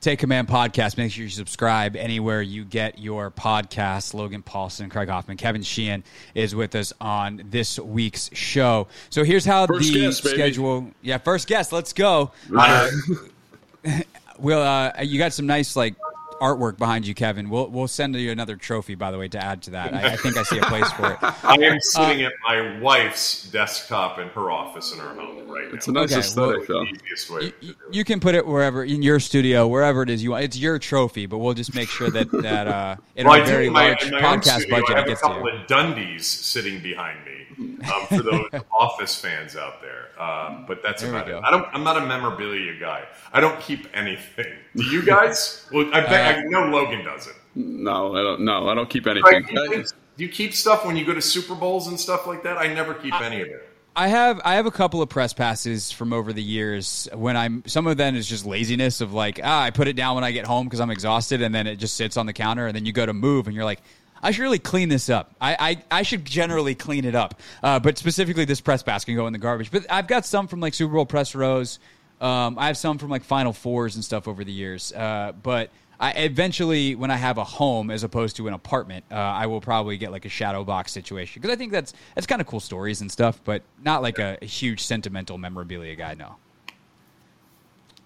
Take Command Podcast. Make sure you subscribe anywhere you get your podcasts. Logan Paulsen, Craig Hoffman, Kevin Sheehan is with us on this week's show. So here's how first the guest, schedule. Baby. Yeah, first guest. Let's go. Uh, well, uh, you got some nice like artwork behind you, Kevin. We'll we'll send you another trophy, by the way, to add to that. I, I think I see a place for it. I am sitting uh, at my wife's desktop in her office in her home right now. It's a nice okay, aesthetic, well, though. You, you, can put it wherever in your studio, wherever it is you want. It's your trophy, but we'll just make sure that that uh, in well, our very my, large my podcast studio, budget, I have a couple to you. of Dundies sitting behind me um, for those Office fans out there. Um, but that's there about it. I don't. I'm not a memorabilia guy. I don't keep anything. Do you guys? well, I bet uh, I know Logan doesn't. No, I don't. No, I don't keep anything. do you keep stuff when you go to Super Bowls and stuff like that? I never keep I, any of it. I have I have a couple of press passes from over the years when I'm some of them is just laziness of like ah I put it down when I get home because I'm exhausted and then it just sits on the counter and then you go to move and you're like I should really clean this up. I, I, I should generally clean it up. Uh, but specifically, this press pass can go in the garbage. But I've got some from like Super Bowl press rows. Um, I have some from like Final Fours and stuff over the years. Uh, but I eventually, when I have a home as opposed to an apartment, uh, I will probably get like a shadow box situation because I think that's that's kind of cool stories and stuff, but not like a, a huge sentimental memorabilia guy. No.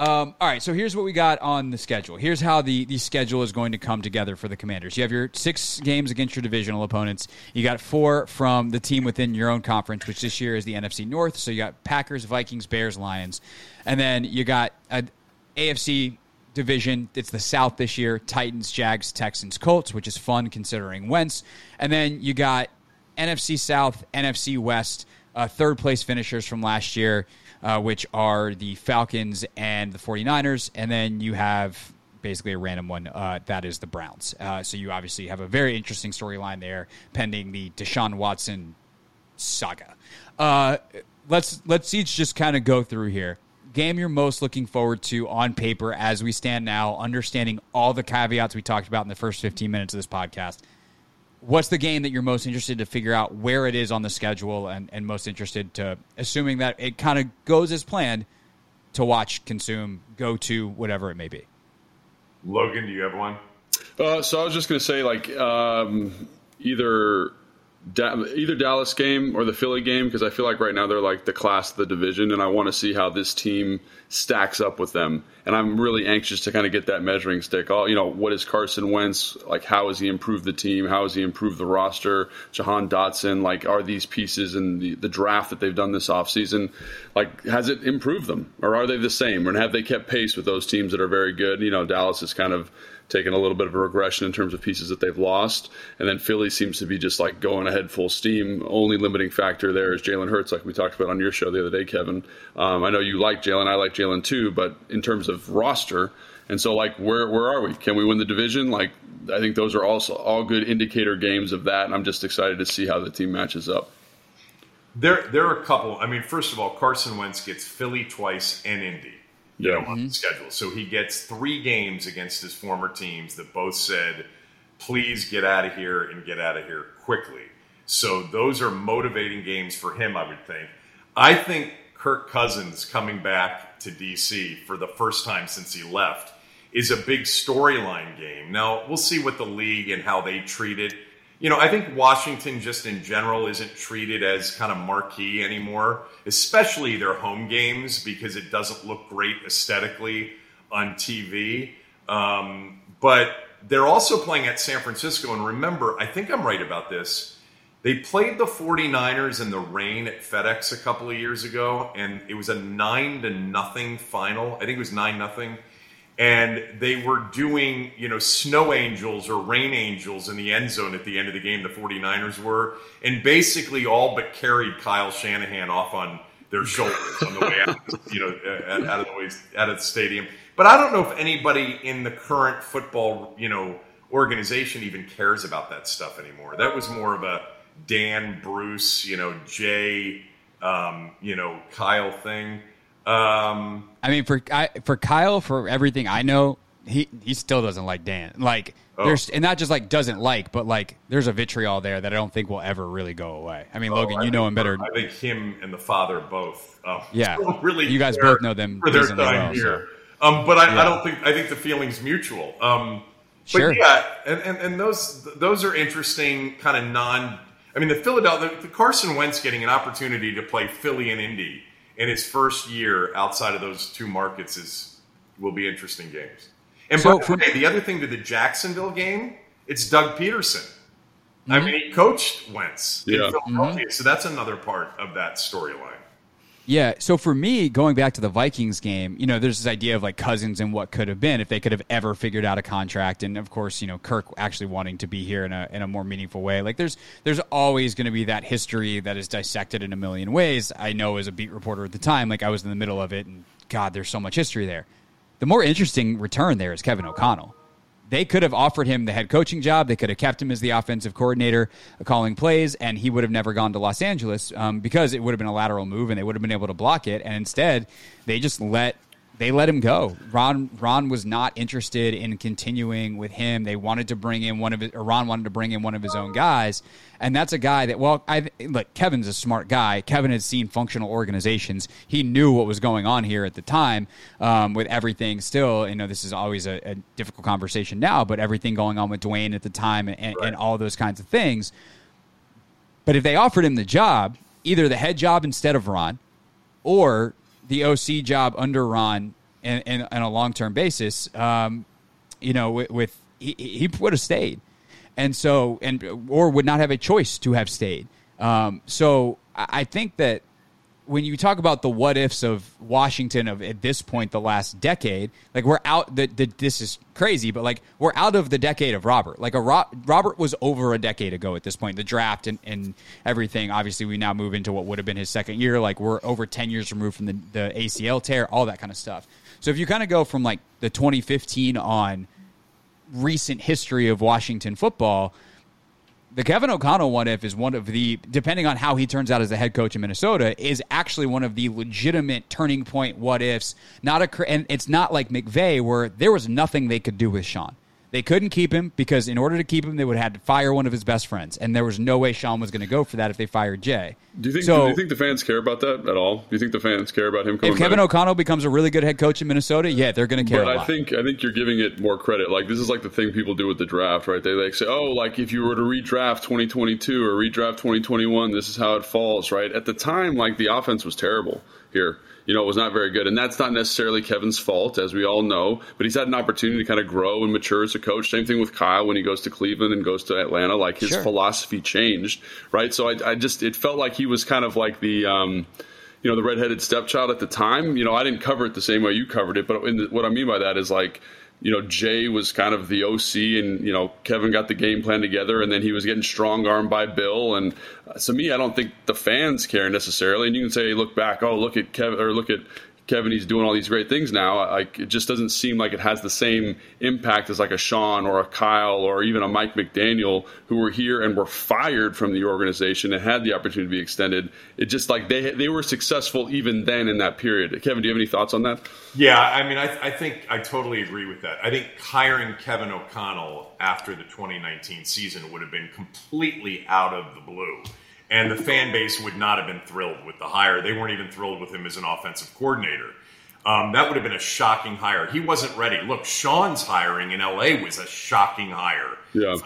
Um, all right, so here's what we got on the schedule. Here's how the, the schedule is going to come together for the Commanders. You have your six games against your divisional opponents. You got four from the team within your own conference, which this year is the NFC North. So you got Packers, Vikings, Bears, Lions, and then you got an AFC division. It's the South this year: Titans, Jags, Texans, Colts, which is fun considering Wentz. And then you got NFC South, NFC West, uh, third place finishers from last year uh, which are the Falcons and the 49ers. And then you have basically a random one uh, that is the Browns. Uh, so you obviously have a very interesting storyline there pending the Deshaun Watson saga. Uh, let's let's each just kind of go through here. Game you're most looking forward to on paper as we stand now, understanding all the caveats we talked about in the first 15 minutes of this podcast what's the game that you're most interested to figure out where it is on the schedule and, and most interested to assuming that it kind of goes as planned to watch consume go to whatever it may be? Logan do you have one? Uh, so i was just going to say like um, either da- either dallas game or the philly game because i feel like right now they're like the class of the division and i want to see how this team stacks up with them. And I'm really anxious to kind of get that measuring stick. All you know, what is Carson Wentz like? How has he improved the team? How has he improved the roster? Jahan Dotson, like, are these pieces in the, the draft that they've done this offseason, like, has it improved them, or are they the same? And have they kept pace with those teams that are very good? You know, Dallas is kind of taken a little bit of a regression in terms of pieces that they've lost. And then Philly seems to be just like going ahead full steam. Only limiting factor there is Jalen Hurts, like we talked about on your show the other day, Kevin. Um, I know you like Jalen, I like Jalen too, but in terms of roster, and so like where where are we? Can we win the division? Like I think those are also all good indicator games of that, and I'm just excited to see how the team matches up. There, there are a couple. I mean, first of all, Carson Wentz gets Philly twice and Indy you know, mm-hmm. on the schedule. So he gets three games against his former teams that both said, please get out of here and get out of here quickly. So those are motivating games for him, I would think. I think Kirk Cousins coming back to DC for the first time since he left is a big storyline game. Now, we'll see what the league and how they treat it you know, I think Washington just in general isn't treated as kind of marquee anymore, especially their home games because it doesn't look great aesthetically on TV. Um, but they're also playing at San Francisco. And remember, I think I'm right about this. They played the 49ers in the rain at FedEx a couple of years ago, and it was a nine to nothing final. I think it was nine nothing. And they were doing, you know, snow angels or rain angels in the end zone at the end of the game, the 49ers were, and basically all but carried Kyle Shanahan off on their shoulders on the way out, you know, out of the way out of the stadium. But I don't know if anybody in the current football, you know, organization even cares about that stuff anymore. That was more of a Dan, Bruce, you know, Jay, um, you know, Kyle thing. Um, I mean, for I, for Kyle, for everything I know, he he still doesn't like Dan. Like oh. there's and not just like doesn't like, but like there's a vitriol there that I don't think will ever really go away. I mean, oh, Logan, I you know him better. I think him and the father both. Um, yeah, really. You guys both know them for their time well, here. So. Um, but I, yeah. I, don't think I think the feeling's mutual. Um, sure. But yeah, and, and, and those those are interesting, kind of non. I mean, the Philadelphia, the, the Carson Wentz getting an opportunity to play Philly and Indy in his first year outside of those two markets is will be interesting games. And so for, the other thing to the Jacksonville game, it's Doug Pederson. Mm-hmm. I mean, he coached Wentz yeah. in Philadelphia, mm-hmm. so that's another part of that storyline. Yeah. So for me, going back to the Vikings game, you know, there's this idea of like Cousins and what could have been if they could have ever figured out a contract, and of course, you know, Kirk actually wanting to be here in a in a more meaningful way. Like there's there's always going to be that history that is dissected in a million ways. I know as a beat reporter at the time, like I was in the middle of it, and God, there's so much history there. The more interesting return there is Kevin O'Connell they could have offered him the head coaching job. They could have kept him as the offensive coordinator, calling plays, and he would have never gone to Los Angeles um, because it would have been a lateral move, and they would have been able to block it. And instead, they just let they let him go. Ron Ron was not interested in continuing with him. They wanted to bring in one of his, or Ron wanted to bring in one of his own guys, and that's a guy that well, I look. Kevin's a smart guy. Kevin had seen functional organizations. He knew what was going on here at the time um, with everything. Still, you know, this is always a, a, difficult conversation now, but everything going on with Dwayne at the time and, and, and all those kinds of things. But if they offered him the job, either the head job instead of Ron, or the OC job under Ron and, and on a long term basis, um, you know, with, with he, he, would have stayed, and so and or would not have a choice to have stayed. Um, so I think that when you talk about the what ifs of Washington of at this point the last decade, like we're out. The, the, this is crazy, but like we're out of the decade of Robert. Like a Ro- Robert was over a decade ago at this point. The draft and, and everything. Obviously, we now move into what would have been his second year. Like we're over ten years removed from the, the ACL tear, all that kind of stuff. So if you kind of go from like the 2015 on recent history of Washington football the Kevin O'Connell one if is one of the depending on how he turns out as the head coach in Minnesota is actually one of the legitimate turning point what ifs. Not a and it's not like McVay where there was nothing they could do with Sean. They couldn't keep him because in order to keep him, they would have had to fire one of his best friends, and there was no way Sean was going to go for that if they fired Jay. Do you think? So, do you think the fans care about that at all? Do you think the fans care about him coming? If Kevin back? O'Connell becomes a really good head coach in Minnesota, yeah, they're going to care. But I think I think you're giving it more credit. Like this is like the thing people do with the draft, right? They like say, oh, like if you were to redraft 2022 or redraft 2021, this is how it falls, right? At the time, like the offense was terrible here you know, it was not very good. And that's not necessarily Kevin's fault, as we all know, but he's had an opportunity to kind of grow and mature as a coach. Same thing with Kyle when he goes to Cleveland and goes to Atlanta. Like his sure. philosophy changed, right? So I, I, just, it felt like he was kind of like the, um, you know, the redheaded stepchild at the time. You know, I didn't cover it the same way you covered it, but the, what I mean by that is like, you know, Jay was kind of the OC, and you know, Kevin got the game plan together, and then he was getting strong armed by Bill. And uh, to me, I don't think the fans care necessarily. And you can say, look back, oh, look at Kevin, or look at Kevin, he's doing all these great things now. Like it just doesn't seem like it has the same impact as like a Sean or a Kyle or even a Mike McDaniel who were here and were fired from the organization and had the opportunity to be extended. It just like they they were successful even then in that period. Kevin, do you have any thoughts on that? Yeah, I mean, I, I think I totally agree with that. I think hiring Kevin O'Connell after the 2019 season would have been completely out of the blue and the fan base would not have been thrilled with the hire. They weren't even thrilled with him as an offensive coordinator. Um, that would have been a shocking hire. He wasn't ready. Look, Sean's hiring in LA was a shocking hire yeah.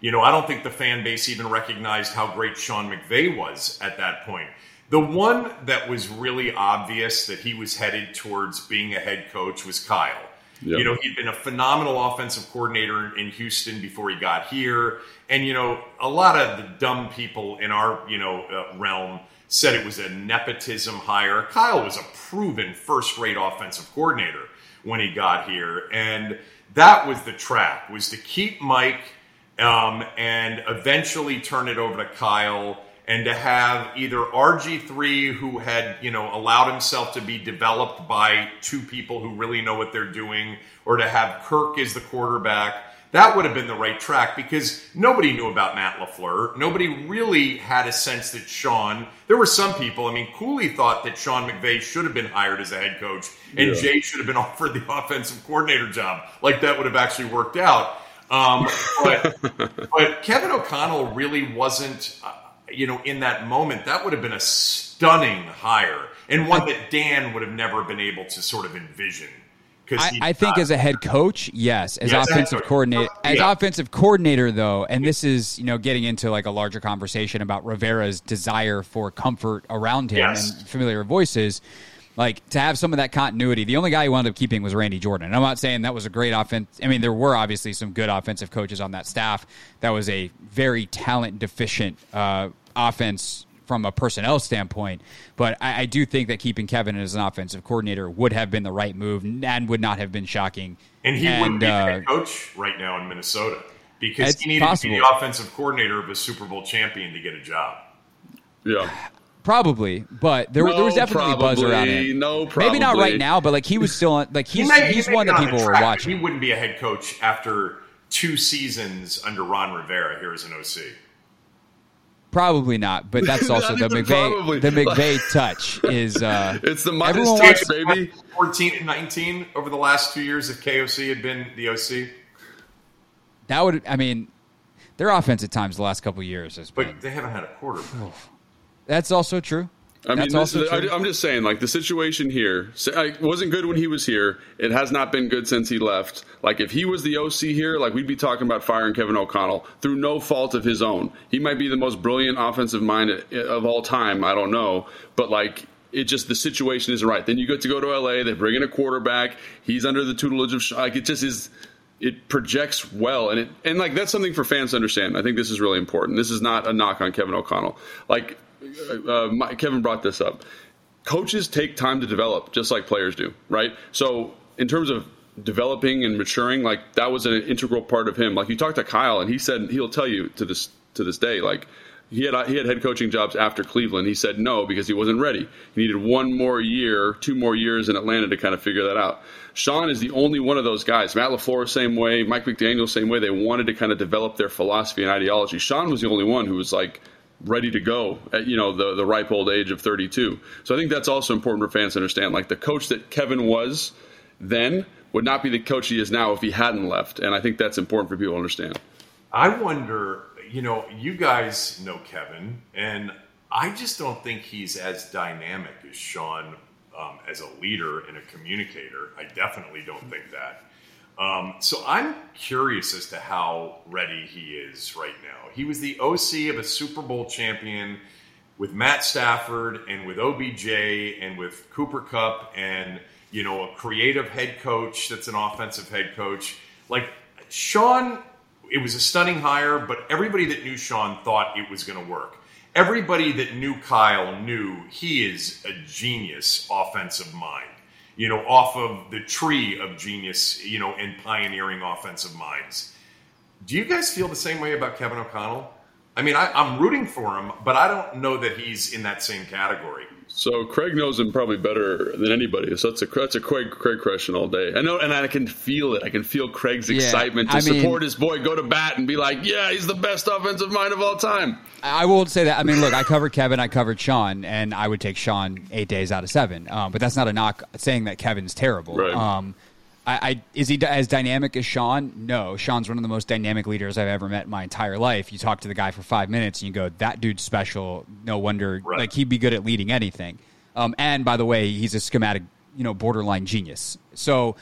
You know, I don't think the fan base even recognized how great Sean McVay was at that point. The one that was really obvious that he was headed towards being a head coach was Kyle. Yep. You know, he'd been a phenomenal offensive coordinator in Houston before he got here. And, you know, a lot of the dumb people in our, you know, uh, realm said it was a nepotism hire. Kyle was a proven first rate offensive coordinator when he got here. And that was the trap, was to keep Mike um, and eventually turn it over to Kyle and to have either RG3 who had, you know, allowed himself to be developed by two people who really know what they're doing or to have Kirk as the quarterback, that would have been the right track because nobody knew about Matt LaFleur. Nobody really had a sense that Sean, there were some people, I mean, Cooley thought that Sean McVay should have been hired as a head coach and yeah. Jay should have been offered the offensive coordinator job. Like that would have actually worked out. Um, but, but Kevin O'Connell really wasn't. Uh, you know, in that moment, that would have been a stunning hire and one that Dan would have never been able to sort of envision. I, I think as a head coach, yes. As yes, offensive coordinator, as yeah. offensive coordinator, though, and this is you know getting into like a larger conversation about Rivera's desire for comfort around him yes. and familiar voices like to have some of that continuity. The only guy who wound up keeping was Randy Jordan. And I'm not saying that was a great offense. I mean, there were obviously some good offensive coaches on that staff. That was a very talent deficient uh, offense from a personnel standpoint. But I, I, do think that keeping Kevin as an offensive coordinator would have been the right move and would not have been shocking. And he and, wouldn't be uh, head coach right now in Minnesota because he needed possible. to be the offensive coordinator of a Super Bowl champion to get a job. Yeah. Probably, but there, no, there was definitely probably, buzz around him. No, probably. maybe not right now, but like he was still on. Like he's he may, he's he one that people were watching. He wouldn't be a head coach after two seasons under Ron Rivera here as an OC. Probably not, but that's also the McVay. The McVay touch is. Uh, it's the Midas touch, wants, baby. 14 and 19 over the last two years if KOC had been the OC. That would, I mean, their offense at times the last couple years has but been. they haven't had a quarterback. That's also true. I mean, this, I, am just saying, like the situation here wasn't good when he was here. It has not been good since he left. Like if he was the OC here, like we'd be talking about firing Kevin O'Connell through no fault of his own. He might be the most brilliant offensive mind eh, eh, of all time. I don't know, but like it just the situation isn't right. Then you get to go to LA. They bring in a quarterback. He's under the tutelage of like it just is. It projects well, and it and like that's something for fans to understand. I think this is really important. This is not a knock on Kevin O'Connell. Like uh, my, Kevin brought this up. Coaches take time to develop, just like players do, right? So, in terms of developing and maturing, like that was an integral part of him. Like you talked to Kyle, and he said he'll tell you to this to this day, like he had he had head coaching jobs after Cleveland. He said no because he wasn't ready. He needed one more year, two more years in Atlanta to kind of figure that out. Sean is the only one of those guys. Matt LaFleur same way, Mike McDaniel same way. They wanted to kind of develop their philosophy and ideology. Sean was the only one who was like ready to go at you know the the ripe old age of 32. So I think that's also important for fans to understand. Like the coach that Kevin was then would not be the coach he is now if he hadn't left, and I think that's important for people to understand. I wonder, you know, you guys know Kevin, and I just don't think he's as dynamic as Sean um, as a leader and a communicator. I definitely don't think that. Um, so I'm curious as to how ready he is right now. He was the OC of a Super Bowl champion with Matt Stafford and with OBJ and with Cooper Kupp and you know a creative head coach that's an offensive head coach. Like Sean, it was a stunning hire, but everybody that knew Sean thought it was going to work. Everybody that knew Kyle knew he is a genius offensive mind you know, off of the tree of genius, you know, and pioneering offensive minds. Do you guys feel the same way about Kevin O'Connell? I mean, I, am rooting for him, but I don't know that he's in that same category. So Craig knows him probably better than anybody. So that's a that's a Craig Craig question all day. I know, and I can feel it. I can feel Craig's yeah, excitement to I support mean, his boy, go to bat, and be like, "Yeah, he's the best offensive mind of all time." I won't say that. I mean, look, I covered Kevin, I covered Sean, and I would take Sean eight days out of seven. Um, but that's not a knock saying that Kevin's terrible. Right. Um, I, I, is he as dynamic as Sean? No, Sean's one of the most dynamic leaders I've ever met in my entire life. You talk to the guy for five minutes and you go, "That dude's special." No wonder, right. like he'd be good at leading anything. Um, and by the way, he's a schematic, you know, borderline genius. So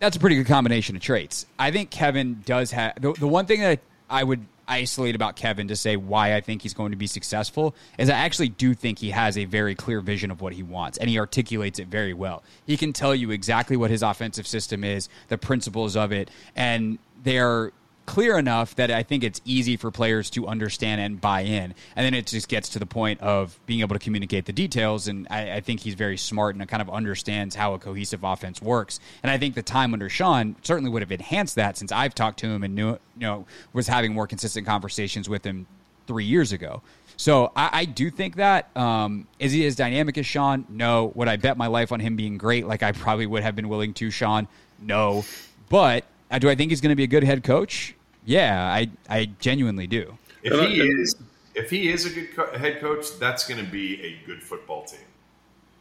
that's a pretty good combination of traits. I think Kevin does have the, the one thing that I would isolate about Kevin to say why I think he's going to be successful is I actually do think he has a very clear vision of what he wants and he articulates it very well. He can tell you exactly what his offensive system is, the principles of it, and they're clear enough that I think it's easy for players to understand and buy in. And then it just gets to the point of being able to communicate the details. And I, I, think he's very smart and kind of understands how a cohesive offense works. And I think the time under Sean certainly would have enhanced that since I've talked to him and knew, you know, was having more consistent conversations with him three years ago. So I, I do think that um, is he as dynamic as Sean? No. Would I bet my life on him being great like I probably would have been willing to, Sean? No. But uh, do I think he's going to be a good head coach? Yeah, I I genuinely do. If he is if he is a good co- head coach, that's going to be a good football team.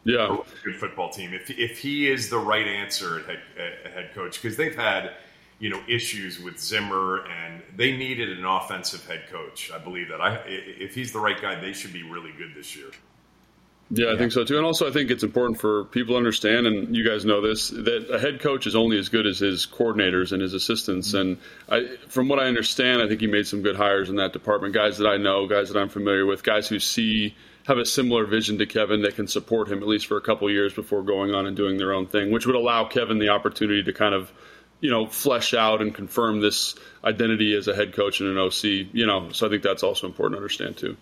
Yeah, a good football team. If if he is the right answer at head, at head coach, because they've had you know issues with Zimmer and they needed an offensive head coach. I believe that. I if he's the right guy, they should be really good this year. Yeah, I think so too. And also, I think it's important for people to understand, and you guys know this, that a head coach is only as good as his coordinators and his assistants. Mm-hmm. And I, from what I understand, I think he made some good hires in that department. Guys that I know, guys that I'm familiar with, guys who see have a similar vision to Kevin that can support him at least for a couple years before going on and doing their own thing, which would allow Kevin the opportunity to kind of, you know, flesh out and confirm this identity as a head coach and an OC. You know, so I think that's also important to understand too.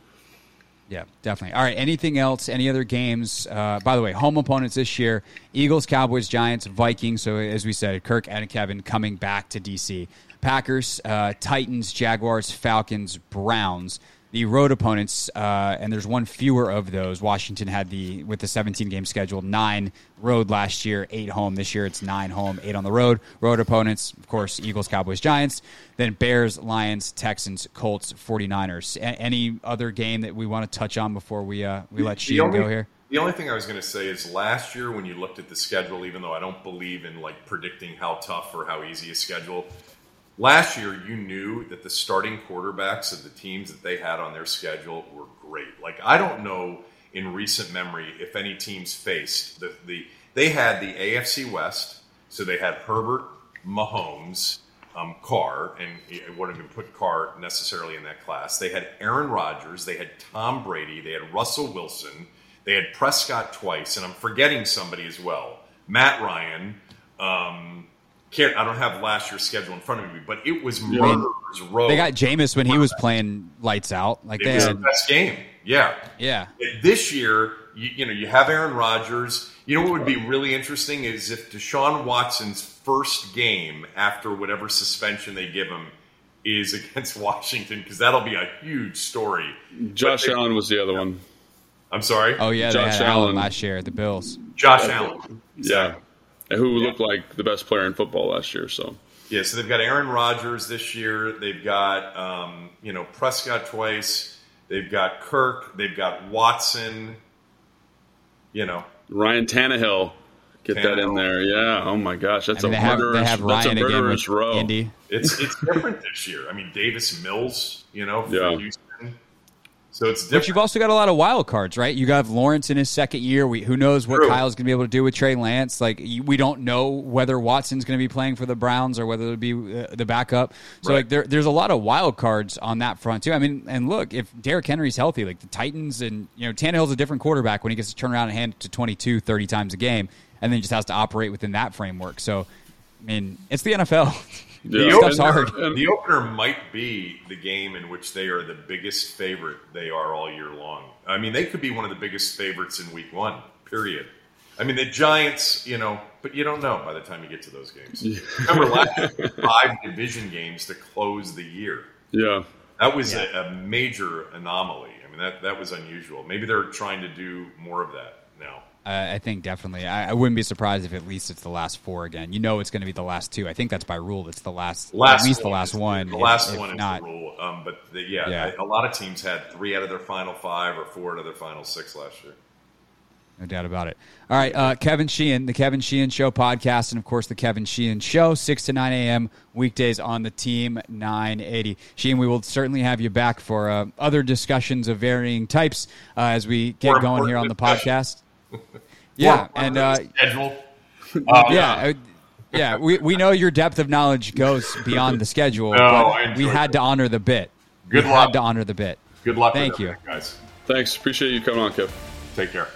Yeah, definitely. All right. Anything else? Any other games? Uh, by the way, home opponents this year: Eagles, Cowboys, Giants, Vikings. So as we said, Kirk and Kevin coming back to DC. Packers, uh, Titans, Jaguars, Falcons, Browns the road opponents, uh, and there's one fewer of those. Washington had the with the 17 game schedule, nine road last year, eight home. This year it's nine home, eight on the road. Road opponents, of course, Eagles, Cowboys, Giants. Then Bears, Lions, Texans, Colts, 49ers. A- any other game that we want to touch on before we uh, we let Sheehan go here? The only thing I was going to say is last year when you looked at the schedule, even though I don't believe in like predicting how tough or how easy a schedule, Last year, you knew that the starting quarterbacks of the teams that they had on their schedule were great. Like I don't know in recent memory if any teams faced the, the they had the AFC West, so they had Herbert, Mahomes, um, Carr, and it wouldn't even put Carr necessarily in that class. They had Aaron Rodgers, they had Tom Brady, they had Russell Wilson, they had Prescott twice, and I'm forgetting somebody as well, Matt Ryan. Um, can't. I don't have last year's schedule in front of me, but it was murderers row. They got Jameis when he was playing lights out. Like it they was had, the best game. Yeah, yeah. This year, you, you know, you have Aaron Rodgers. You know what would be really interesting is if Deshaun Watson's first game after whatever suspension they give him is against Washington because that'll be a huge story. Josh they, Allen was the other one. I'm sorry. Oh yeah, Josh Allen last year, the Bills. Josh Allen. Yeah who yeah. looked like the best player in football last year. So yeah, so they've got Aaron Rodgers this year. They've got um, you know Prescott twice. They've got Kirk. They've got Watson. You know Ryan Tannehill. Get Tannehill. that in there. Yeah. Oh my gosh, that's I mean, a have, murderous. They have Ryan again with row. Indy. It's it's different this year. I mean, Davis Mills. You know, for yeah. Houston. So it's different. But you've also got a lot of wild cards, right? You got Lawrence in his second year. We, who knows what True. Kyle's going to be able to do with Trey Lance? Like we don't know whether Watson's going to be playing for the Browns or whether it'll be uh, the backup. So right. like there, there's a lot of wild cards on that front too. I mean, and look, if Derrick Henry's healthy, like the Titans and you know Tannehill's a different quarterback when he gets to turn around and hand to 22, 30 times a game, and then just has to operate within that framework. So I mean, it's the NFL. The, Stuff's hard. the opener might be the game in which they are the biggest favorite they are all year long. I mean, they could be one of the biggest favorites in week one, period. I mean, the Giants, you know, but you don't know by the time you get to those games. Remember last year, five division games to close the year. Yeah. That was yeah. a, a major anomaly. I mean, that, that was unusual. Maybe they're trying to do more of that now. Uh, I think definitely. I, I, wouldn't be surprised if at least it's the last four again. You know, it's going to be the last two. I think that's by rule. It's the last, last at least the last one. The last if, one if is not. the rule. Um, but the, yeah, yeah. A lot of teams had three out of their final five or four out of their final six last year. No doubt about it. All right, uh, Kevin Sheehan, the Kevin Sheehan Show podcast, and of course the Kevin Sheehan Show, six to nine a.m. weekdays on the Team 980. Sheehan, we will certainly have you back for uh, other discussions of varying types uh, as we get going here on the podcast. yeah, and uh, schedule. Um, yeah. yeah, we, we know your depth of knowledge goes beyond the schedule, no, but we had it. to honor the bit. Good we luck. had to honor the bit. Good luck. Thank you, guys. Thanks. Appreciate you coming on, Kev. Take care.